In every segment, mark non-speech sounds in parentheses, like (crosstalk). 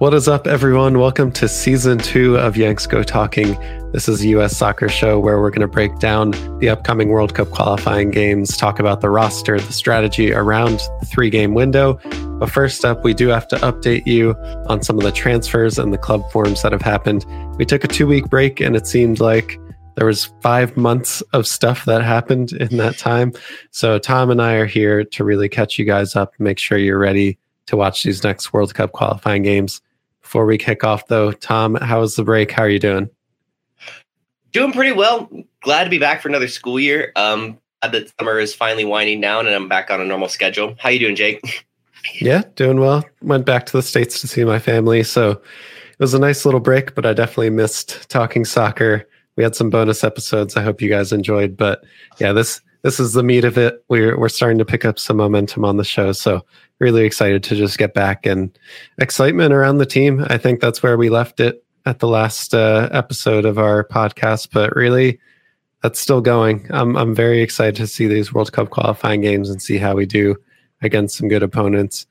What is up, everyone? Welcome to season two of Yanks Go Talking. This is a U.S. soccer show where we're going to break down the upcoming World Cup qualifying games, talk about the roster, the strategy around the three game window. But first up, we do have to update you on some of the transfers and the club forms that have happened. We took a two week break, and it seemed like there was five months of stuff that happened in that time. So Tom and I are here to really catch you guys up, make sure you're ready to watch these next World Cup qualifying games. Before we kick off, though, Tom, how was the break? How are you doing? Doing pretty well. Glad to be back for another school year. Um, the summer is finally winding down, and I'm back on a normal schedule. How you doing, Jake? (laughs) Yeah, doing well. Went back to the states to see my family, so it was a nice little break. But I definitely missed talking soccer. We had some bonus episodes. I hope you guys enjoyed. But yeah, this this is the meat of it. We're we're starting to pick up some momentum on the show, so really excited to just get back and excitement around the team. I think that's where we left it at the last uh, episode of our podcast, but really that's still going. I'm I'm very excited to see these World Cup qualifying games and see how we do against some good opponents.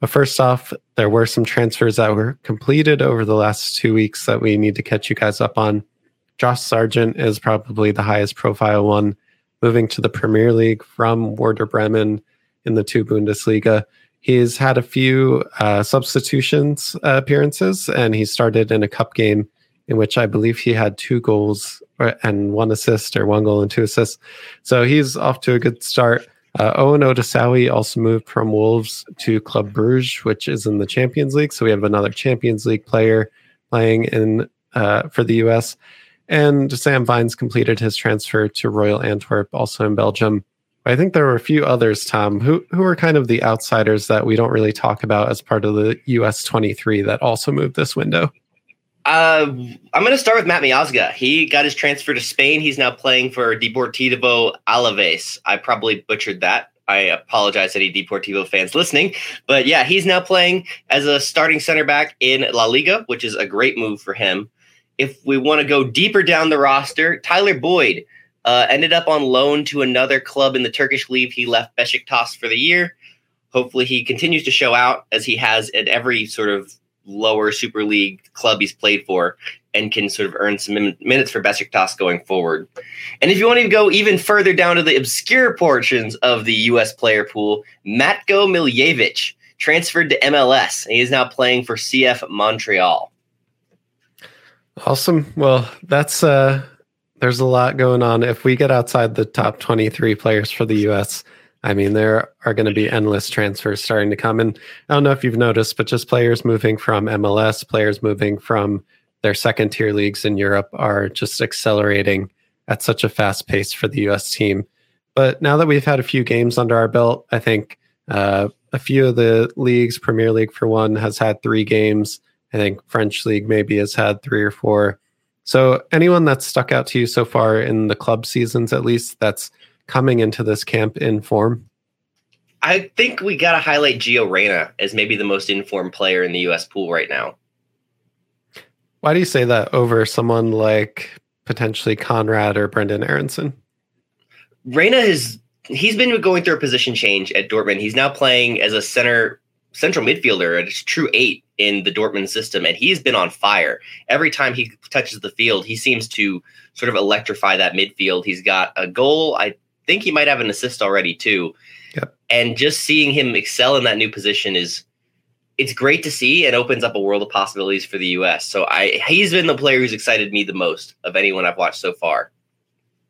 But first off, there were some transfers that were completed over the last two weeks that we need to catch you guys up on. Josh Sargent is probably the highest profile one, moving to the Premier League from Werder Bremen in the two Bundesliga. He's had a few uh, substitutions uh, appearances, and he started in a cup game in which I believe he had two goals uh, and one assist, or one goal and two assists. So he's off to a good start. Uh, Owen Otasowie also moved from Wolves to Club Bruges, which is in the Champions League. So we have another Champions League player playing in uh, for the US. And Sam Vines completed his transfer to Royal Antwerp, also in Belgium. I think there were a few others, Tom, who who are kind of the outsiders that we don't really talk about as part of the US 23 that also moved this window. Uh, I'm going to start with Matt Miazga. He got his transfer to Spain. He's now playing for Deportivo Alaves. I probably butchered that. I apologize to any Deportivo fans listening. But yeah, he's now playing as a starting center back in La Liga, which is a great move for him. If we want to go deeper down the roster, Tyler Boyd uh, ended up on loan to another club in the Turkish league. He left Besiktas for the year. Hopefully, he continues to show out as he has at every sort of lower Super League club he's played for and can sort of earn some minutes for Besiktas going forward. And if you want to go even further down to the obscure portions of the U.S. player pool, Matko Miljevic transferred to MLS. And he is now playing for CF Montreal. Awesome. Well, that's uh there's a lot going on. If we get outside the top 23 players for the US, I mean, there are going to be endless transfers starting to come. And I don't know if you've noticed, but just players moving from MLS, players moving from their second tier leagues in Europe are just accelerating at such a fast pace for the US team. But now that we've had a few games under our belt, I think uh, a few of the leagues, Premier League for one, has had three games. I think French League maybe has had three or four. So, anyone that's stuck out to you so far in the club seasons, at least, that's coming into this camp in form? I think we got to highlight Gio Reyna as maybe the most informed player in the U.S. pool right now. Why do you say that over someone like potentially Konrad or Brendan Aaronson? Reyna has he's been going through a position change at Dortmund. He's now playing as a center central midfielder, at a true eight in the Dortmund system, and he's been on fire. Every time he touches the field, he seems to sort of electrify that midfield. He's got a goal. I think he might have an assist already too. Yep. And just seeing him excel in that new position is it's great to see and opens up a world of possibilities for the US. So I he's been the player who's excited me the most of anyone I've watched so far.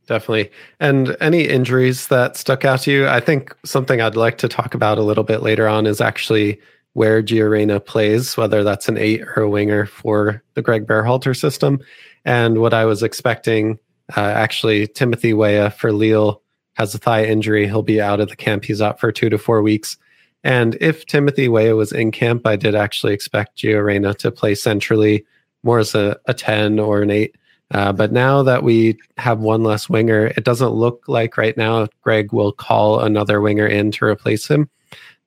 Definitely. And any injuries that stuck out to you? I think something I'd like to talk about a little bit later on is actually where Gio Reyna plays, whether that's an eight or a winger for the Greg Berhalter system. And what I was expecting, uh, actually, Timothy Weah for Lille has a thigh injury. He'll be out of the camp. He's out for two to four weeks. And if Timothy Weah was in camp, I did actually expect Gio Reyna to play centrally more as a, a 10 or an 8. Uh, but now that we have one less winger, it doesn't look like right now Greg will call another winger in to replace him.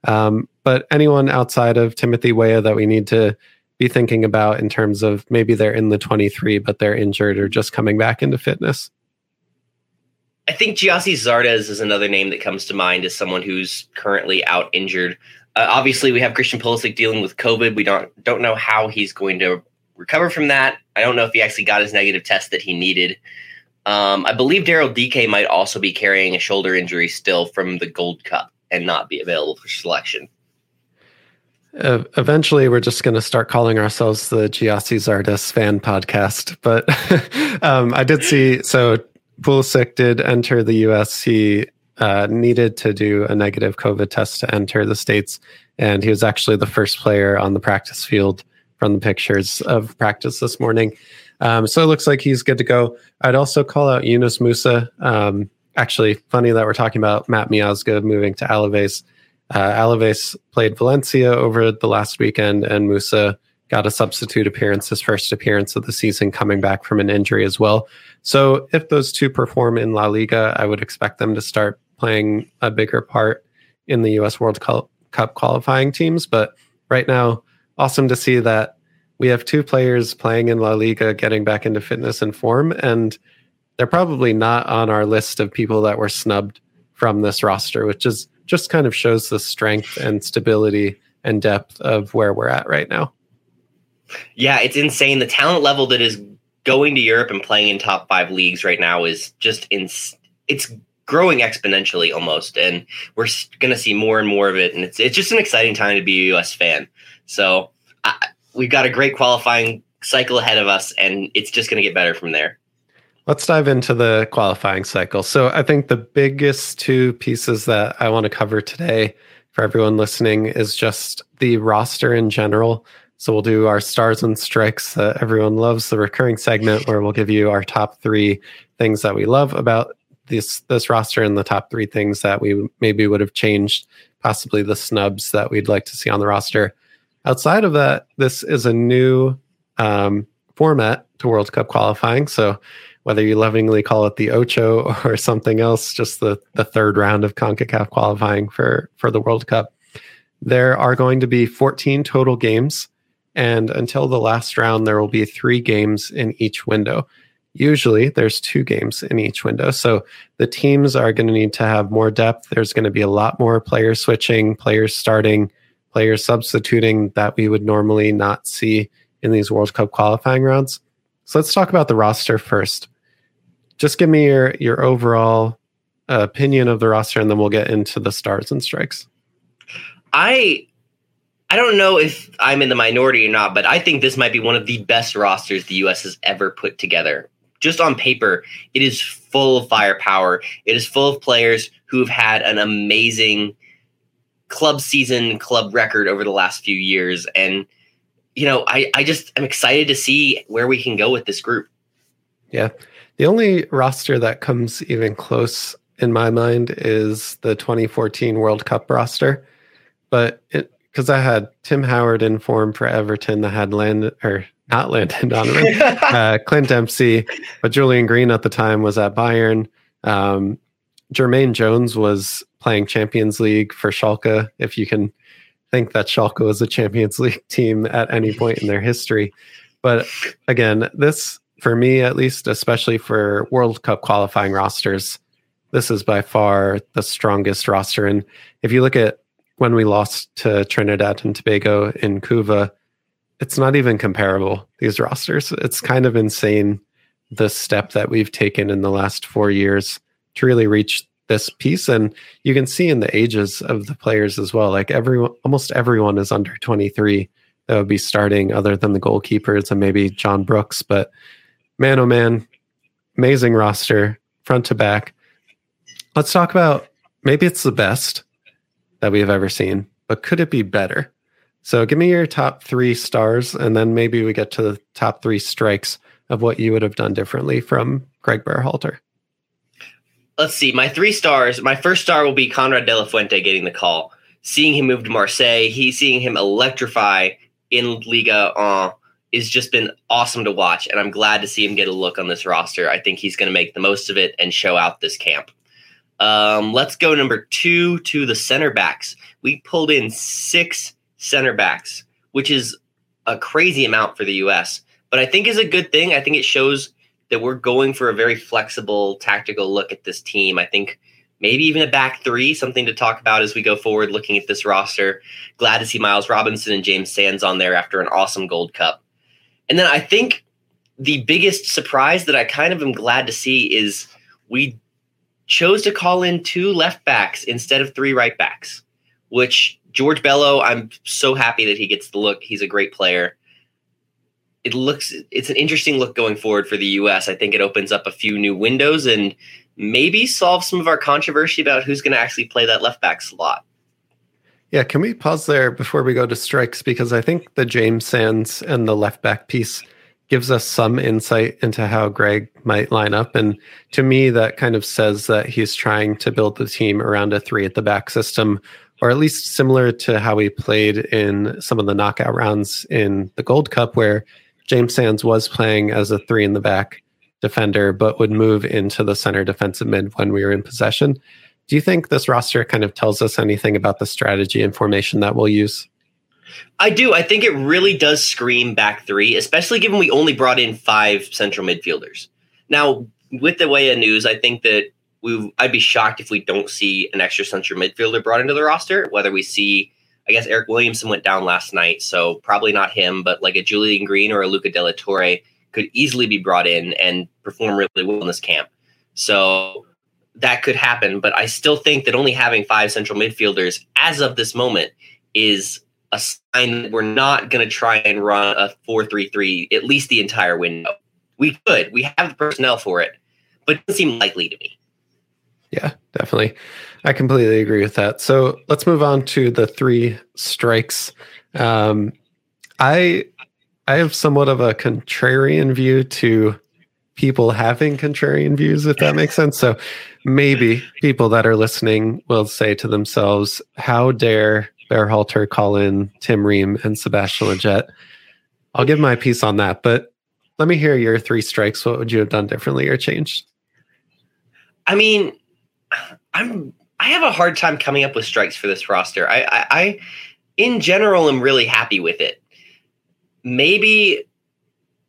Um, but anyone outside of Timothy Weah that we need to be thinking about in terms of maybe they're in the 23, but they're injured or just coming back into fitness? I think Gyasi Zardes is another name that comes to mind as someone who's currently out injured. Uh, obviously, we have Christian Pulisic dealing with COVID. We don't don't know how he's going to recover from that. I don't know if he actually got his negative test that he needed. Um, I believe Daryl Dike might also be carrying a shoulder injury still from the Gold Cup and not be available for selection. Eventually, we're just going to start calling ourselves the Gyasi Zardes fan podcast. But (laughs) um, I did see so Pulisic did enter the U.S. He uh, needed to do a negative COVID test to enter the states, and he was actually the first player on the practice field from the pictures of practice this morning. Um, so it looks like he's good to go. I'd also call out Yunus Musah. Um, actually, funny that we're talking about Matt Miazga moving to Alaves. Uh, Alaves played Valencia over the last weekend, and Musah got a substitute appearance, his first appearance of the season, coming back from an injury as well. So if those two perform in La Liga, I would expect them to start playing a bigger part in the U.S. World Cup qualifying teams. But right now, awesome to see that we have two players playing in La Liga getting back into fitness and form, and they're probably not on our list of people that were snubbed from this roster, which is just kind of shows the strength and stability and depth of where we're at right now. Yeah, it's insane. The talent level that is going to Europe and playing in top five leagues right now is just in. It's growing exponentially almost, and we're going to see more and more of it. And it's it's just an exciting time to be a U.S. fan. So I, we've got a great qualifying cycle ahead of us, and it's just going to get better from there. Let's dive into the qualifying cycle. So, I think the biggest two pieces that I want to cover today for everyone listening is just the roster in general. So, we'll do our stars and strikes that everyone loves, the recurring segment where we'll give you our top three things that we love about this this roster and the top three things that we maybe would have changed, possibly the snubs that we'd like to see on the roster. Outside of that, this is a new um, format to World Cup qualifying. So whether you lovingly call it the Ocho (laughs) or something else, just the, the third round of CONCACAF qualifying for, for the World Cup, there are going to be 14 total games. And until the last round, there will be three games in each window. Usually, there's two games in each window. So the teams are going to need to have more depth. There's going to be a lot more player switching, players starting, players substituting that we would normally not see in these World Cup qualifying rounds. So let's talk about the roster first. Just give me your your overall uh, opinion of the roster, and then we'll get into the stars and strikes. I I don't know if I'm in the minority or not, but I think this might be one of the best rosters the U.S. has ever put together. Just on paper, it is full of firepower. It is full of players who have had an amazing club season, club record over the last few years. And, you know, I, I just am excited to see where we can go with this group. Yeah. The only roster that comes even close in my mind is the 2014 World Cup roster. But it, because I had Tim Howard in form for Everton, that had Landon or not Landon Donovan, (laughs) uh, Clint Dempsey, but Julian Green at the time was at Bayern. Um, Jermaine Jones was playing Champions League for Schalke, if you can think that Schalke was a Champions League team at any point in their history. But again, this, for me at least, especially for World Cup qualifying rosters, this is by far the strongest roster. And if you look at when we lost to Trinidad and Tobago in Couva, it's not even comparable, these rosters. It's kind of insane the step that we've taken in the last four years to really reach this piece and you can see in the ages of the players as well like everyone almost everyone is under 23 that would be starting other than the goalkeepers and maybe john brooks but man oh man amazing roster front to back. Let's talk about maybe it's the best that we have ever seen but could it be better? So give me your top three stars and then maybe we get to the top three strikes of what you would have done differently from greg berhalter let's see. My three stars. My first star will be Konrad De La Fuente getting the call. Seeing him move to Marseille, he seeing him electrify in Liga 1 is just been awesome to watch, and I'm glad to see him get a look on this roster. I think he's going to make the most of it and show out this camp. Um, let's go number two to the center backs. We pulled in six center backs, which is a crazy amount for the U.S., but I think is a good thing. I think it shows that we're going for a very flexible tactical look at this team. I think maybe even a back three, something to talk about as we go forward looking at this roster. Glad to see Miles Robinson and James Sands on there after an awesome Gold Cup. And then I think the biggest surprise that I kind of am glad to see is we chose to call in two left backs instead of three right backs, which George Bello, I'm so happy that he gets the look. He's a great player. It looks it's an interesting look going forward for the US. I think it opens up a few new windows and maybe solve some of our controversy about who's going to actually play that left back slot. Yeah, can we pause there before we go to strikes? Because I think the James Sands and the left back piece gives us some insight into how Greg might line up. And to me, that kind of says that he's trying to build the team around a three at the back system, or at least similar to how he played in some of the knockout rounds in the Gold Cup, where James Sands was playing as a three in the back defender, but would move into the center defensive mid when we were in possession. Do you think this roster kind of tells us anything about the strategy and formation that we'll use? I do. I think it really does scream back three, especially given we only brought in five central midfielders. Now, with the way of news, I think that we I'd be shocked if we don't see an extra central midfielder brought into the roster. Whether we see, I guess Eric Williamson went down last night, so probably not him, but like a Julian Green or a Luca de la Torre could easily be brought in and perform really well in this camp. So that could happen, but I still think that only having five central midfielders as of this moment is a sign that we're not going to try and run a 4-3-3 at least the entire window. We could. We have the personnel for it, but it doesn't seem likely to me. Yeah, definitely. I completely agree with that. So let's move on to the three strikes. Um, I I have somewhat of a contrarian view to people having contrarian views, if that makes sense. So maybe people that are listening will say to themselves, "How dare Berhalter call in Tim Ream and Sebastian Lletget?" I'll give my piece on that, but let me hear your three strikes. What would you have done differently or changed? I mean, I'm I have a hard time coming up with strikes for this roster. I, I, I in general, am really happy with it maybe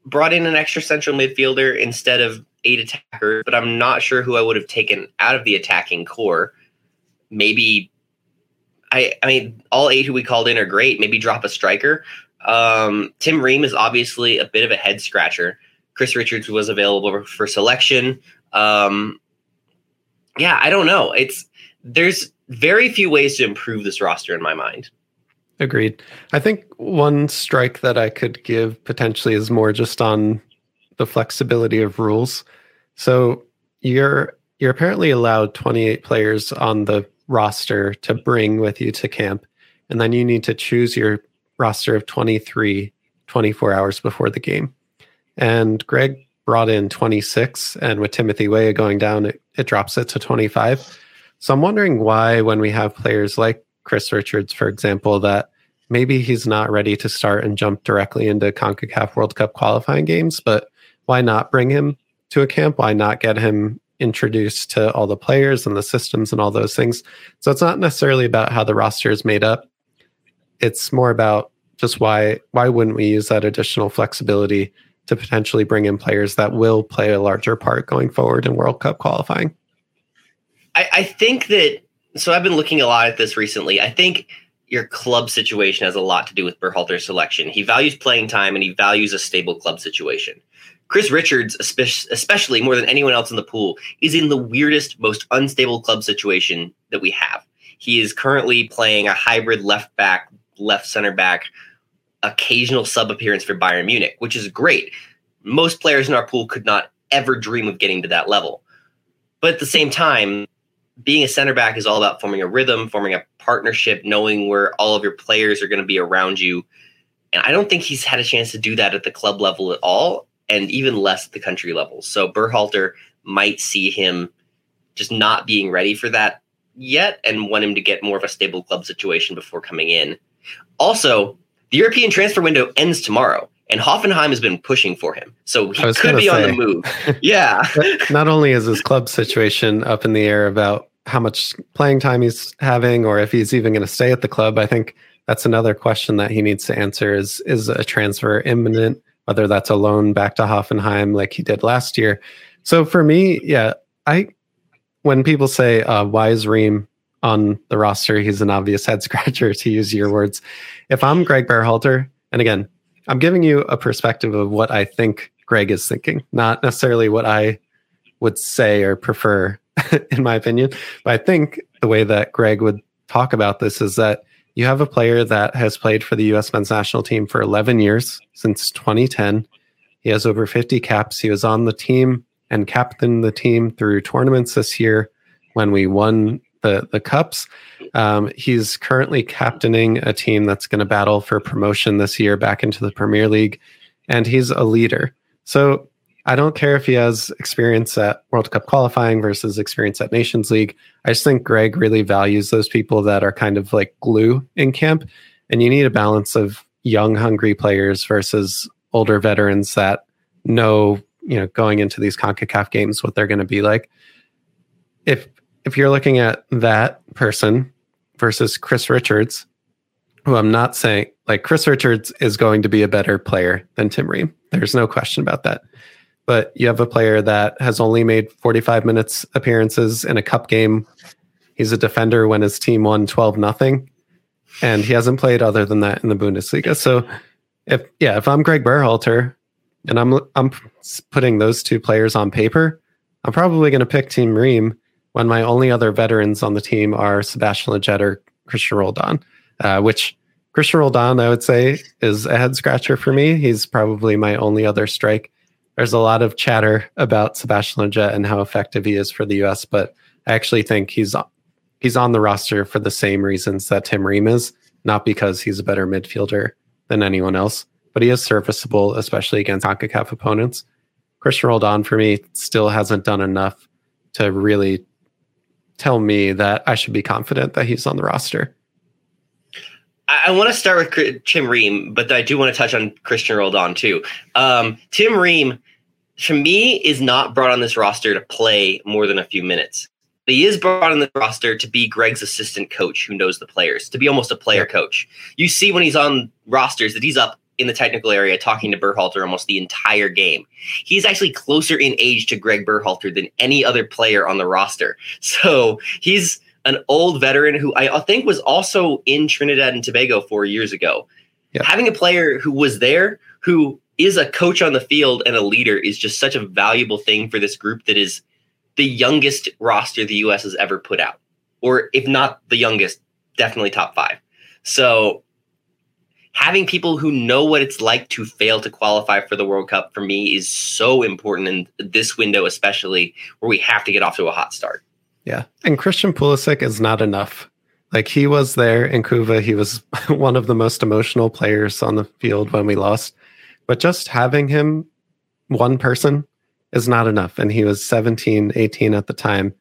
brought in an extra central midfielder instead of eight attackers, but I'm not sure who I would have taken out of the attacking core. Maybe I I mean all eight who we called in are great. Maybe drop a striker. Um, Tim Ream is obviously a bit of a head scratcher. Chris Richards was available for selection. Um, yeah, I don't know. It's there's very few ways to improve this roster in my mind. Agreed. I think one strike that I could give potentially is more just on the flexibility of rules. So you're you're apparently allowed 28 players on the roster to bring with you to camp and then you need to choose your roster of 23 24 hours before the game. And Greg brought in 26 and with Timothy Weah going down it, it drops it to 25. So I'm wondering why when we have players like Chris Richards, for example, that maybe he's not ready to start and jump directly into CONCACAF World Cup qualifying games, but why not bring him to a camp? Why not get him introduced to all the players and the systems and all those things? So it's not necessarily about how the roster is made up. It's more about just why why wouldn't we use that additional flexibility to potentially bring in players that will play a larger part going forward in World Cup qualifying? I, I think that so I've been looking a lot at this recently. I think your club situation has a lot to do with Berhalter's selection. He values playing time and he values a stable club situation. Chris Richards, especially more than anyone else in the pool, is in the weirdest, most unstable club situation that we have. He is currently playing a hybrid left back, left center back, occasional sub appearance for Bayern Munich, which is great. Most players in our pool could not ever dream of getting to that level. But at the same time, being a center back is all about forming a rhythm, forming a partnership, knowing where all of your players are going to be around you. And I don't think he's had a chance to do that at the club level at all, and even less at the country level. So Berhalter might see him just not being ready for that yet and want him to get more of a stable club situation before coming in. Also, the European transfer window ends tomorrow and Hoffenheim has been pushing for him. So he could be say, on the move. (laughs) Yeah. not only is his club situation up in the air about how much playing time he's having or if he's even going to stay at the club, I think that's another question that he needs to answer is is a transfer imminent, whether that's a loan back to Hoffenheim like he did last year. So for me, yeah, I when people say, uh, why is Ream on the roster? He's an obvious head (laughs) scratcher, to use your words. If I'm Greg Berhalter, and again, I'm giving you a perspective of what I think Greg is thinking, not necessarily what I would say or prefer, (laughs) in my opinion. But I think the way that Greg would talk about this is that you have a player that has played for the U.S. men's national team for 11 years since 2010. He has over 50 caps. He was on the team and captained the team through tournaments this year when we won the the cups. Um, he's currently captaining a team that's going to battle for promotion this year back into the Premier League, and he's a leader. So I don't care if he has experience at World Cup qualifying versus experience at Nations League. I just think Greg really values those people that are kind of like glue in camp, and you need a balance of young, hungry players versus older veterans that know you know going into these CONCACAF games what they're going to be like. If if you're looking at that person versus Chris Richards, who I'm not saying like Chris Richards is going to be a better player than Tim Ream. There's no question about that. But you have a player that has only made 45 minutes appearances in a cup game. He's a defender when his team won 12 nothing, and he hasn't played other than that in the Bundesliga. So if yeah, if I'm Greg Berhalter and I'm I'm putting those two players on paper, I'm probably going to pick Tim Ream when my only other veterans on the team are Sebastian Lletget or Christian Roldan, uh, which Christian Roldan, I would say, is a head scratcher for me. He's probably my only other strike. There's a lot of chatter about Sebastian Lletget and how effective he is for the U.S., but I actually think he's he's on the roster for the same reasons that Tim Ream is, not because he's a better midfielder than anyone else, but he is serviceable, especially against CONCACAF opponents. Christian Roldan, for me, still hasn't done enough to really tell me that I should be confident that he's on the roster. I, I want to start with Tim Ream, but I do want to touch on Christian Roldan too. Um, Tim Ream, to me, is not brought on this roster to play more than a few minutes. He is brought on the roster to be Greg's assistant coach who knows the players, to be almost a player coach. You see when he's on rosters that he's up in the technical area talking to Berhalter almost the entire game. He's actually closer in age to Greg Berhalter than any other player on the roster. So he's an old veteran who I think was also in Trinidad and Tobago four years ago. Having a player who was there, who is a coach on the field and a leader, is just such a valuable thing for this group that is the youngest roster the U.S. has ever put out. Or if not the youngest, definitely top five. So having people who know what it's like to fail to qualify for the World Cup for me is so important in this window, especially where we have to get off to a hot start. Yeah. And Christian Pulisic is not enough. Like he was there in Couva. He was (laughs) one of the most emotional players on the field when we lost. But just having him one person is not enough. And he was 17, 18 at the time.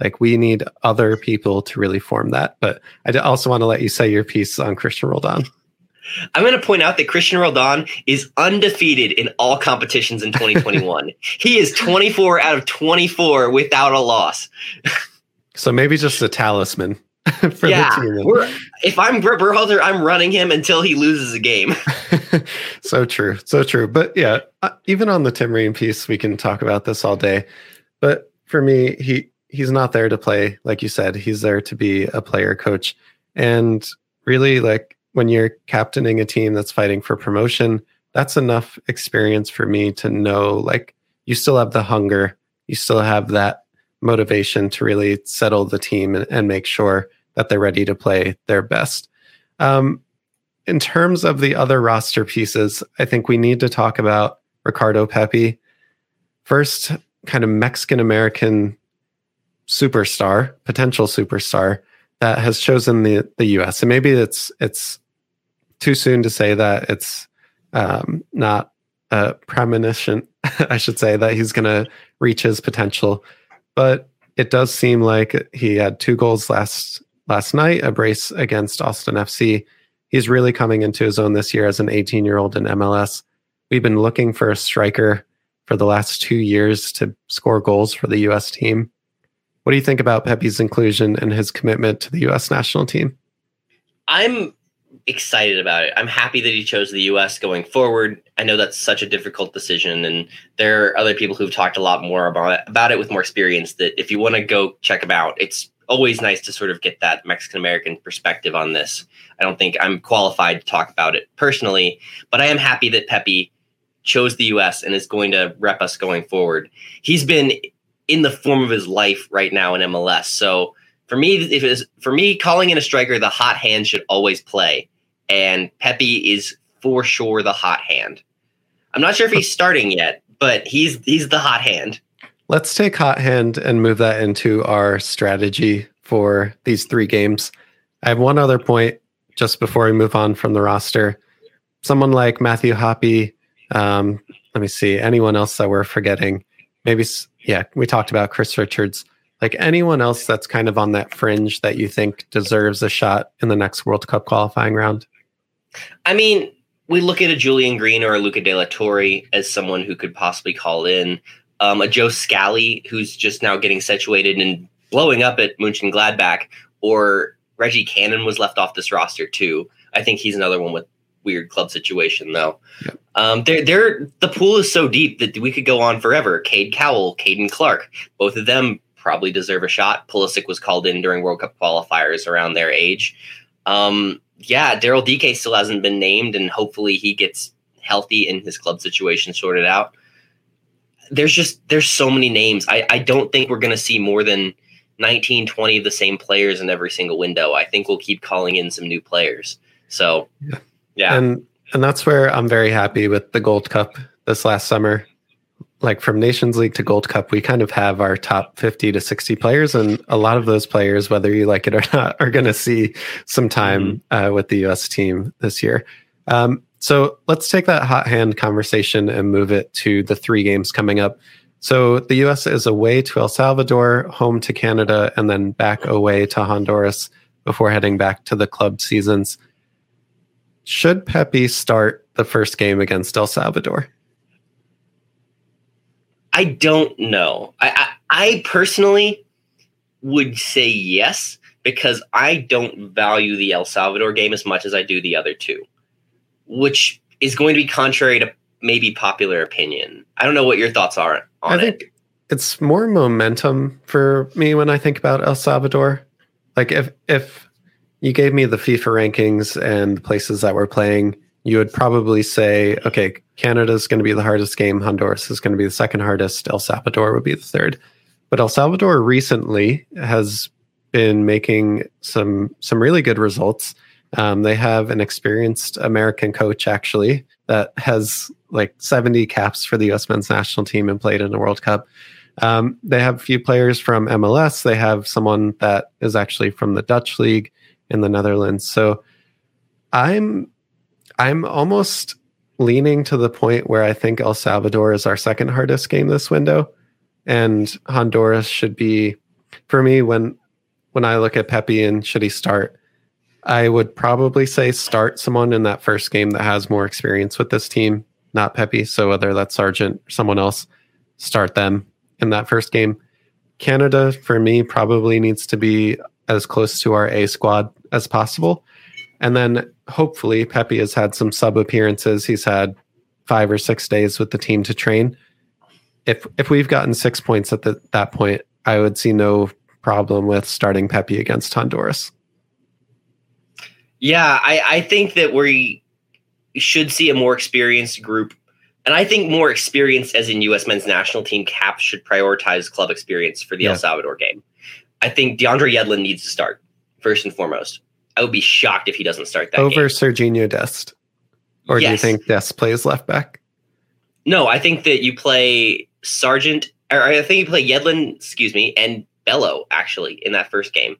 Like we need other people to really form that. But I also want to let you say your piece on Christian Roldan. (laughs) I'm going to point out that Christian Roldan is undefeated in all competitions in 2021. (laughs) he is 24 out of 24 without a loss. so maybe just a talisman (laughs) for yeah, the team. if I'm Brett Berhalter, I'm running him until he loses a game. (laughs) so true, so true. But yeah, uh, even on the Tim Ream piece, we can talk about this all day. But for me, he he's not there to play, like you said. He's there to be a player coach, and really like when you're captaining a team that's fighting for promotion, that's enough experience for me to know like you still have the hunger, you still have that motivation to really settle the team and, and make sure that they're ready to play their best. Um, in terms of the other roster pieces, I think we need to talk about Ricardo Pepi. First, kind of Mexican American superstar, potential superstar that has chosen the the U.S. And maybe it's it's too soon to say that it's um, not a premonition. (laughs) I should say that he's going to reach his potential, but it does seem like he had two goals last last night, a brace against Austin FC. He's really coming into his own this year as an 18 year old in MLS. We've been looking for a striker for the last two years to score goals for the U.S. team. What do you think about Pepi's inclusion and his commitment to the U.S. national team? I'm excited about it. I'm happy that he chose the US going forward. I know that's such a difficult decision and there are other people who've talked a lot more about it, about it with more experience that if you want to go check them out, it's always nice to sort of get that Mexican American perspective on this. I don't think I'm qualified to talk about it personally, but I am happy that Pepi chose the US and is going to rep us going forward. He's been in the form of his life right now in MLS. So for me, if it's for me, calling in a striker, the hot hand should always play. And Pepi is for sure the hot hand. I'm not sure if he's (laughs) starting yet, but he's he's the hot hand. Let's take hot hand and move that into our strategy for these three games. I have one other point just before we move on from the roster. Someone like Matthew Hoppe, um, let me see, anyone else that we're forgetting? Maybe, yeah, we talked about Chris Richards. Like anyone else that's kind of on that fringe that you think deserves a shot in the next World Cup qualifying round? I mean, we look at a Julian Green or a Luca De La Torre as someone who could possibly call in. Um, a Joe Scally, who's just now getting situated and blowing up at Mönchengladbach, or Reggie Cannon was left off this roster too. I think he's another one with weird club situation though. Yeah. Um, they're, they're, the pool is so deep that we could go on forever. Cade Cowell, Caden Clark, both of them probably deserve a shot. Pulisic was called in during World Cup qualifiers around their age. Um, yeah, Daryl Dike still hasn't been named, and hopefully he gets healthy and his club situation sorted out. There's just there's so many names. I, I don't think we're gonna see more than 19, 20 of the same players in every single window. I think we'll keep calling in some new players. So yeah. yeah. And and that's where I'm very happy with the Gold Cup this last summer. Like from Nations League to Gold Cup, we kind of have our top 50 to 60 players, and a lot of those players, whether you like it or (laughs) not, are going to see some time mm-hmm. uh, with the US team this year. Um, so let's take that hot hand conversation and move it to the three games coming up. So the US is away to El Salvador, home to Canada, and then back away to Honduras before heading back to the club seasons. Should Pepi start the first game against El Salvador? I don't know. I, I, I personally would say yes because I don't value the El Salvador game as much as I do the other two, which is going to be contrary to maybe popular opinion. I don't know what your thoughts are on I think it. It's more momentum for me when I think about El Salvador. Like if if you gave me the FIFA rankings and the places that we're playing, you would probably say, okay, Canada is going to be the hardest game, Honduras is going to be the second hardest, El Salvador would be the third. But El Salvador recently has been making some some really good results. Um, they have an experienced American coach actually that has like 70 caps for the U.S. men's national team and played in the World Cup. Um, they have a few players from MLS. They have someone that is actually from the Dutch league in the Netherlands. So I'm I'm almost leaning to the point where I think El Salvador is our second hardest game this window, and Honduras should be for me when when I look at Pepi and should he start. I would probably say start someone in that first game that has more experience with this team, not Pepi. So whether that's Sargent or someone else, start them in that first game. Canada, for me, probably needs to be as close to our A squad as possible. And then hopefully Pepi has had some sub appearances. He's had five or six days with the team to train. If if we've gotten six points at the, that point, I would see no problem with starting Pepi against Honduras. Yeah, I, I think that we should see a more experienced group. And I think more experience as in U.S. men's national team cap should prioritize club experience for the yeah. El Salvador game. I think DeAndre Yedlin needs to start first and foremost. I would be shocked if he doesn't start that over game. Serginho Dest. Or yes. do you think Dest plays left back? No, I think that you play Sargent, or I think you play Yedlin, excuse me, and Bello actually in that first game.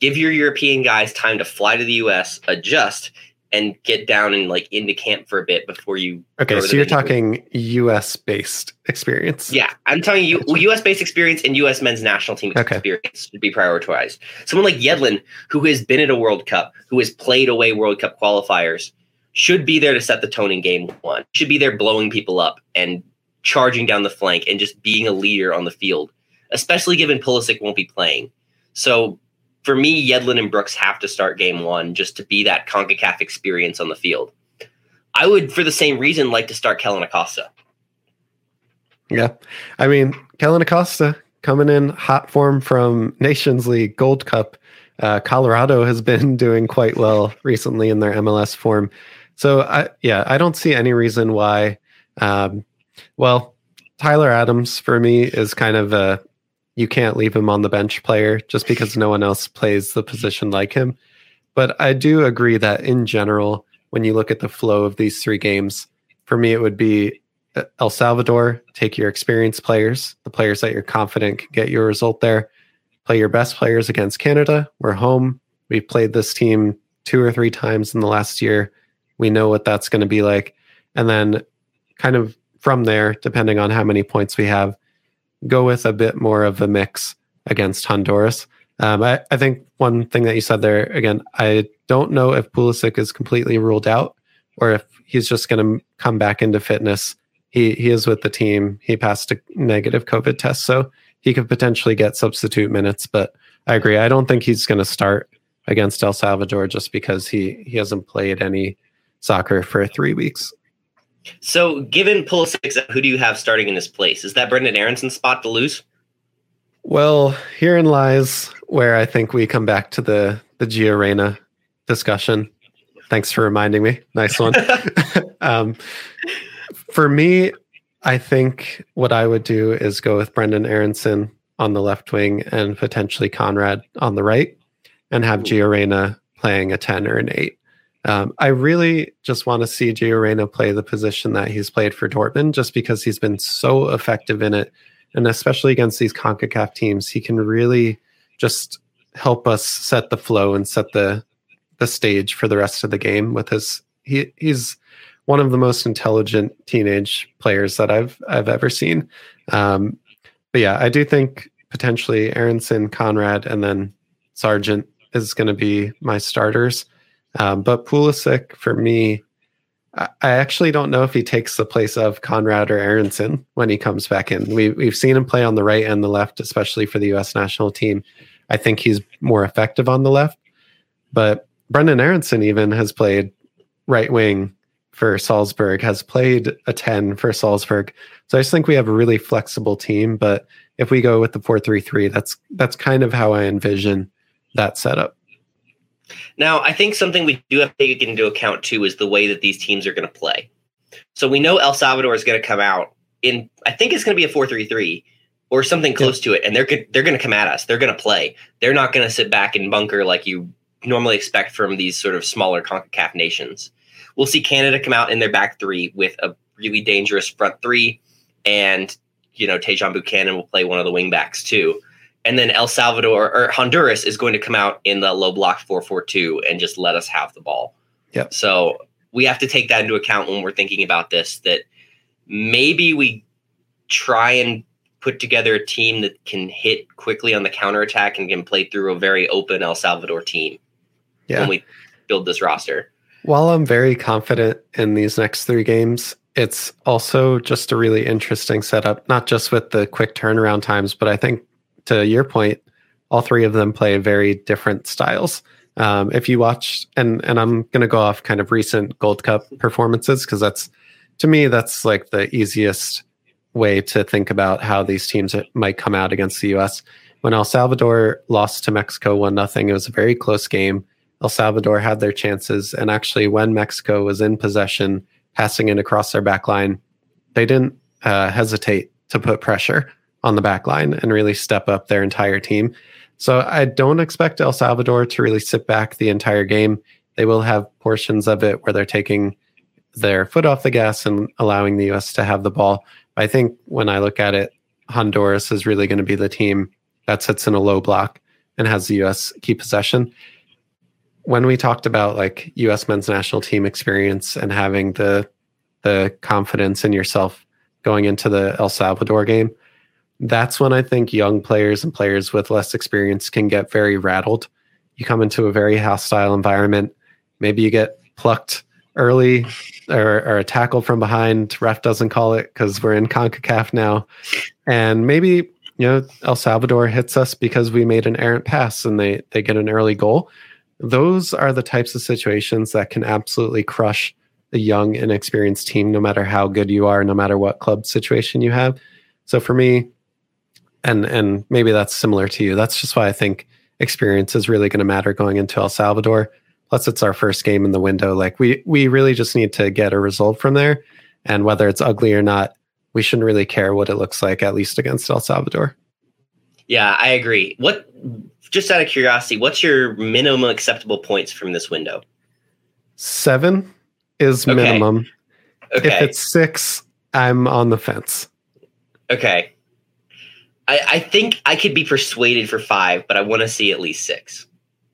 Give your European guys time to fly to the US, adjust, and get down and like into camp for a bit before you. Okay, so you're talking U.S. based experience. Yeah, I'm telling you, U.S. based experience and U.S. men's national team okay. experience should be prioritized. Someone like Yedlin, who has been at a World Cup, who has played away World Cup qualifiers, should be there to set the tone in game one. Should be there blowing people up and charging down the flank and just being a leader on the field, especially given Pulisic won't be playing. So for me, Yedlin and Brooks have to start game one just to be that CONCACAF experience on the field. I would, for the same reason, like to start Kellyn Acosta. Yeah. I mean, Kellyn Acosta coming in hot form from Nations League Gold Cup. Uh, Colorado has (laughs) been doing quite well recently in their MLS form. So, I, yeah, I don't see any reason why. Um, well, Tyler Adams for me is kind of a you can't leave him on the bench player just because no one else plays the position like him. But I do agree that in general, when you look at the flow of these three games, for me, it would be uh, El Salvador, take your experienced players, the players that you're confident can get your result there. Play your best players against Canada. We're home. We've played this team two or three times in the last year. We know what that's going to be like. And then, kind of from there, depending on how many points we have, go with a bit more of a mix against Honduras. Um, I, I think one thing that you said there, again, I don't know if Pulisic is completely ruled out or if he's just going to come back into fitness he he is with the team. He passed a negative COVID test, so he could potentially get substitute minutes. But I agree. I don't think he's going to start against El Salvador just because he he hasn't played any soccer for three weeks. So, given Pulisic, who do you have starting in this place? Is that Brendan Aaronson's spot to lose? Well, herein lies where I think we come back to the the Gio Reyna discussion. Thanks for reminding me. Nice one. (laughs) (laughs) um, for me, I think what I would do is go with Brendan Aaronson on the left wing and potentially Konrad on the right, and have Gio Reyna playing a 10 or an 8. Um, I really just want to see Gio Reyna play the position that he's played for Dortmund just because he's been so effective in it. And especially against these CONCACAF teams, he can really just help us set the flow and set the the stage for the rest of the game with his he he's one of the most intelligent teenage players that I've I've ever seen. Um, but yeah, I do think potentially Aaronson, Konrad, and then Sargent is going to be my starters. Um, but Pulisic for me, I, actually don't know if he takes the place of Konrad or Aaronson when he comes back in. We, we've seen him play on the right and the left, especially for the U.S. national team. I think he's more effective on the left. But Brendan Aaronson even has played right wing for Salzburg, has played a 10 for Salzburg. So I just think we have a really flexible team. But if we go with the 433, that's that's kind of how I envision that setup. Now, I think something we do have to take into account too is the way that these teams are going to play. So we know El Salvador is going to come out in I think it's going to be a 433 or something close yeah. to it and they're they're going to come at us. They're going to play. They're not going to sit back and bunker like you normally expect from these sort of smaller CONCACAF nations. We'll see Canada come out in their back three with a really dangerous front three, and you know Tajon Buchanan will play one of the wingbacks too. And then El Salvador or Honduras is going to come out in the low block 4-4-2 and just let us have the ball. Yep. So we have to take that into account when we're thinking about this that maybe we try and put together a team that can hit quickly on the counterattack and can play through a very open El Salvador team yeah. when we build this roster. While I'm very confident in these next three games, it's also just a really interesting setup, not just with the quick turnaround times, but I think to your point, all three of them play very different styles. Um, if you watch, and and I'm going to go off kind of recent Gold Cup performances because that's to me that's like the easiest way to think about how these teams might come out against the U.S. When El Salvador lost to Mexico one nothing, it was a very close game. El Salvador had their chances. And actually, when Mexico was in possession, passing it across their back line, they didn't uh, hesitate to put pressure on the back line and really step up their entire team. So I don't expect El Salvador to really sit back the entire game. They will have portions of it where they're taking their foot off the gas and allowing the US to have the ball. I think when I look at it, Honduras is really going to be the team that sits in a low block and has the US keep possession when we talked about like US men's national team experience and having the the confidence in yourself going into the El Salvador game, that's when I think young players and players with less experience can get very rattled. You come into a very hostile environment, maybe you get plucked early or, or a tackle from behind. Ref doesn't call it because we're in CONCACAF now. And maybe you know, El Salvador hits us because we made an errant pass and they they get an early goal. Those are the types of situations that can absolutely crush a young, inexperienced team, no matter how good you are, no matter what club situation you have. So for me, and and maybe that's similar to you. That's just why I think experience is really going to matter going into El Salvador. Plus, it's our first game in the window. Like we we really just need to get a result from there, and whether it's ugly or not, we shouldn't really care what it looks like, at least against El Salvador. Yeah, I agree. What, just out of curiosity, what's your minimum acceptable points from this window? Seven is Okay. minimum. Okay. If it's six, I'm on the fence. okay. I, I think I could be persuaded for five, but I want to see at least six.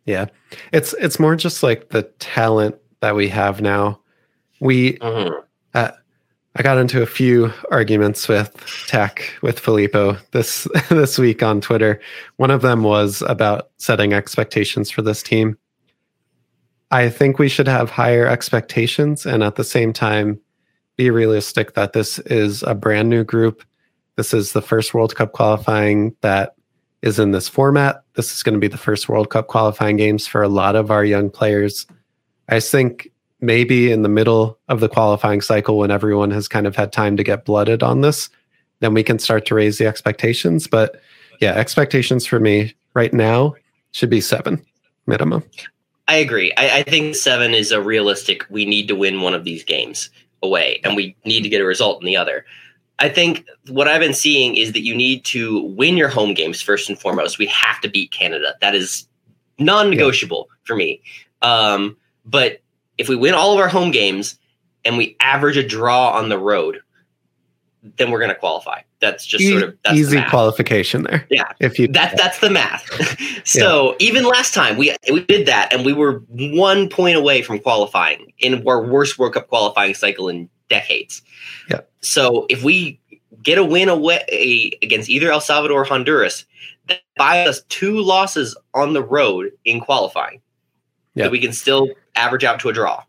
Yeah, it's it's more just like the talent that we have now. We Mhm. I got into a few arguments with Tech with Filippo this (laughs) this week on Twitter. One of them was about setting expectations for this team. I think we should have higher expectations and at the same time be realistic that this is a brand new group. This is the first World Cup qualifying that is in this format. This is going to be the first World Cup qualifying games for a lot of our young players. I think maybe in the middle of the qualifying cycle when everyone has kind of had time to get blooded on this, then we can start to raise the expectations. But yeah, expectations for me right now should be seven minimum. I agree. I, I think seven is a realistic. We need to win one of these games away, and we need to get a result in the other. I think what I've been seeing is that you need to win your home games first and foremost. We have to beat Canada. That is non-negotiable for me. Um, but if we win all of our home games and we average a draw on the road, then we're going to qualify. That's just sort of that's E- easy qualification there. Yeah. If you That that's the math. (laughs) so even last time we we did that, and we were one point away from qualifying in our worst World Cup qualifying cycle in decades. Yeah. So if we get a win away against either El Salvador or Honduras, that buys us two losses on the road in qualifying. Yeah. That we can still average out to a draw.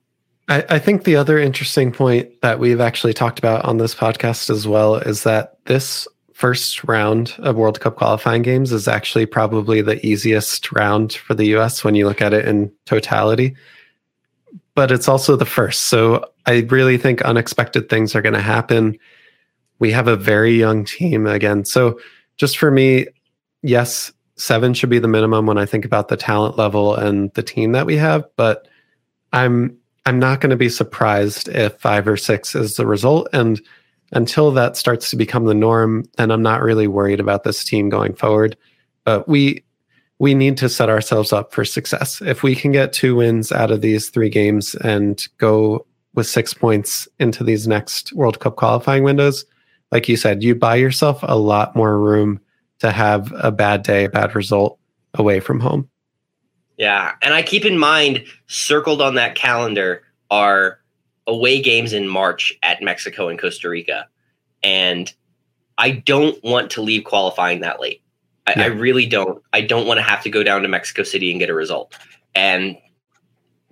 I, I think the other interesting point that we've actually talked about on this podcast as well is that this first round of World Cup qualifying games is actually probably the easiest round for the US when you look at it in totality. But it's also the first. So I really think unexpected things are going to happen. We have a very young team again. So just for me, yes, seven should be the minimum when I think about the talent level and the team that we have. But I'm I'm not going to be surprised if five or six is the result. And until that starts to become the norm, then I'm not really worried about this team going forward. But we we need to set ourselves up for success. If we can get two wins out of these three games and go with six points into these next World Cup qualifying windows, like you said, you buy yourself a lot more room to have a bad day, a bad result away from home. Yeah, and I keep in mind circled on that calendar are away games in March at Mexico and Costa Rica, and I don't want to leave qualifying that late. I, I really don't. I don't want to have to go down to Mexico City and get a result. And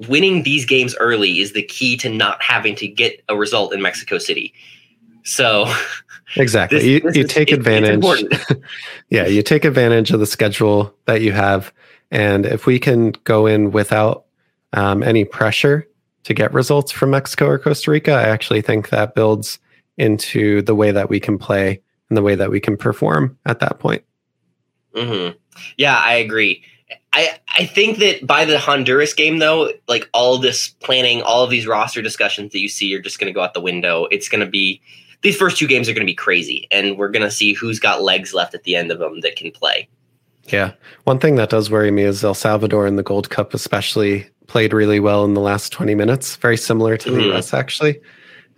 winning these games early is the key to not having to get a result in Mexico City. So (laughs) Exactly. this, you this you is- take it- advantage. (laughs) yeah, you take advantage of the schedule that you have. And if we can go in without um, any pressure to get results from Mexico or Costa Rica, I actually think that builds into the way that we can play and the way that we can perform at that point. Hmm Yeah, I agree. I I think that by the Honduras game though, like all this planning, all of these roster discussions that you see are just going to go out the window. It's going to be these first two games are going to be crazy, and we're going to see who's got legs left at the end of them that can play. Yeah. One thing that does worry me is El Salvador in the Gold Cup, especially, played really well in the last 20 minutes, very similar to the US, actually.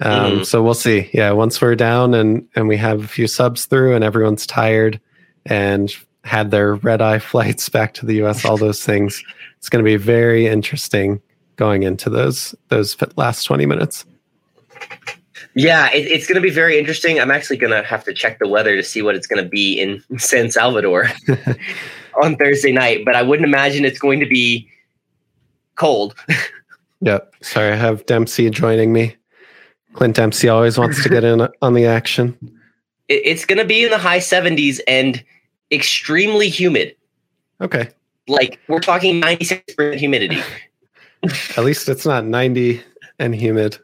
Um, Mhm. So we'll see. Yeah. Once we're down and, and we have a few subs through and everyone's tired and had their red eye (laughs) flights back to the US, all those things, it's going to be very interesting going into those those last 20 minutes. Yeah, it, it's going to be very interesting. I'm actually going to have to check the weather to see what it's going to be in (laughs) San Salvador (laughs) on Thursday night, but I wouldn't imagine it's going to be cold. Yep. Sorry, I have Dempsey joining me. Clint Dempsey always wants to get in on the action. it, it's going to be in the high 70s and extremely humid. Okay. Like we're talking 96% humidity. (laughs) At least it's not 90 and humid.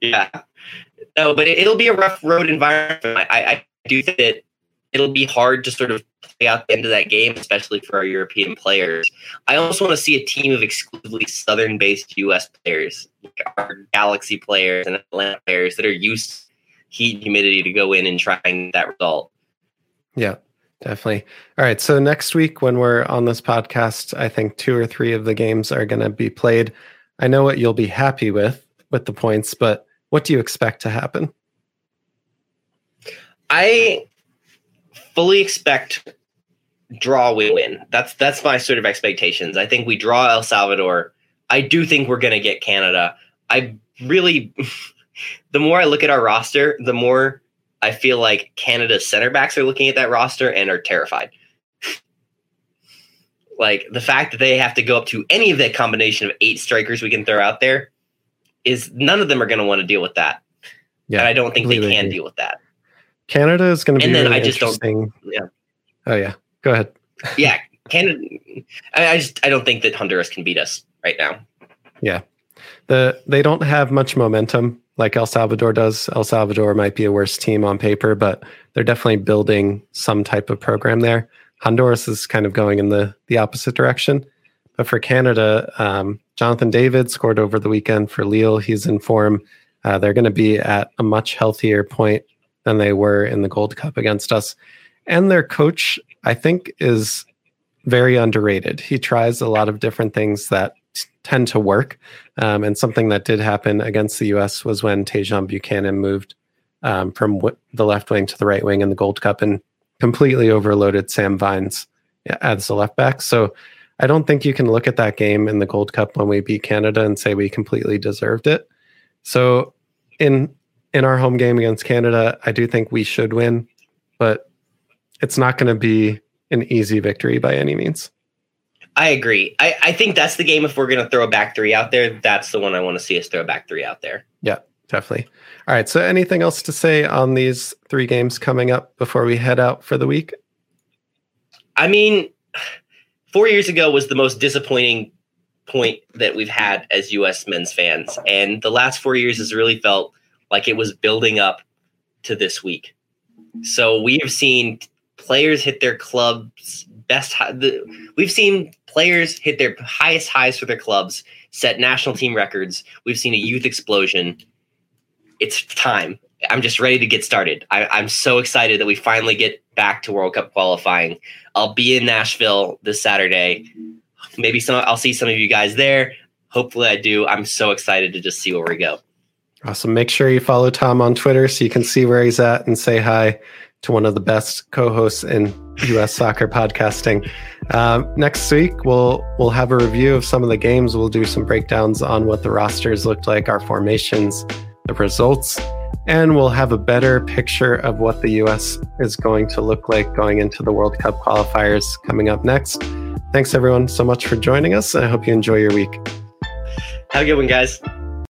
Yeah. No, but it, will be a rough road environment. I, I do think that it'll be hard to sort of play out the end of that game, especially for our European players. I also want to see a team of exclusively Southern based US players, like our Galaxy players and Atlanta players that are used heat and humidity to go in and try and that result. Yeah, definitely. All right. So next week when we're on this podcast, I think two or three of the games are going to be played. I know what you'll be happy with with the points, but what do you expect to happen? I fully expect draw win win. That's that's my sort of expectations. I think we draw El Salvador. I do think we're going to get Canada. I really (laughs) the more I look at our roster, the more I feel like Canada's center backs are looking at that roster and are terrified. (laughs) like the fact that they have to go up to any of that combination of eight strikers we can throw out there is none of them are going to want to deal with that. Yeah, and I don't think they can agree. deal with that. Canada is going to be. And then really I just don't. Yeah. Oh yeah. Go ahead. yeah, Canada. I, I just I don't think that Honduras can beat us right now. Yeah, the they don't have much momentum like El Salvador does. El Salvador might be a worse team on paper, but they're definitely building some type of program there. Honduras is kind of going in the the opposite direction. But for Canada, um, Jonathan David scored over the weekend for Lille. He's in form. Uh, they're going to be at a much healthier point than they were in the Gold Cup against us. And their coach, I think, is very underrated. He tries a lot of different things that tend to work. Um, and something that did happen against the U.S. was when Tajon Buchanan moved um, from w- the left wing to the right wing in the Gold Cup and completely overloaded Sam Vines as the left back. So I don't think you can look at that game in the Gold Cup when we beat Canada and say we completely deserved it. So in in our home game against Canada, I do think we should win, but it's not going to be an easy victory by any means. I agree. I, I think that's the game. If we're going to throw a back three out there, that's the one I want to see us throw a back three out there. Yeah, definitely. All right. So, anything else to say on these three games coming up before we head out for the week? I mean, four years ago was the most disappointing point that we've had as U.S. men's fans, and the last four years has really felt like it was building up to this week. So we have seen players hit their clubs best. The, we've seen players hit their highest highs for their clubs, set national team records. We've seen a youth explosion. It's time. I'm just ready to get started. I, am so excited that we finally get back to World Cup qualifying. I'll be in Nashville this Saturday. Maybe some I'll see some of you guys there. Hopefully I do. I'm so excited to just see where we go. Awesome. Make sure you follow Tom on Twitter so you can see where he's at and say hi to one of the best co-hosts in U.S. soccer podcasting. Uh, next week, we'll we'll have a review of some of the games. We'll do some breakdowns on what the rosters looked like, our formations, the results, and we'll have a better picture of what the U.S. is going to look like going into the World Cup qualifiers coming up next. Thanks everyone so much for joining us, I hope you enjoy your week. Have a good one, guys.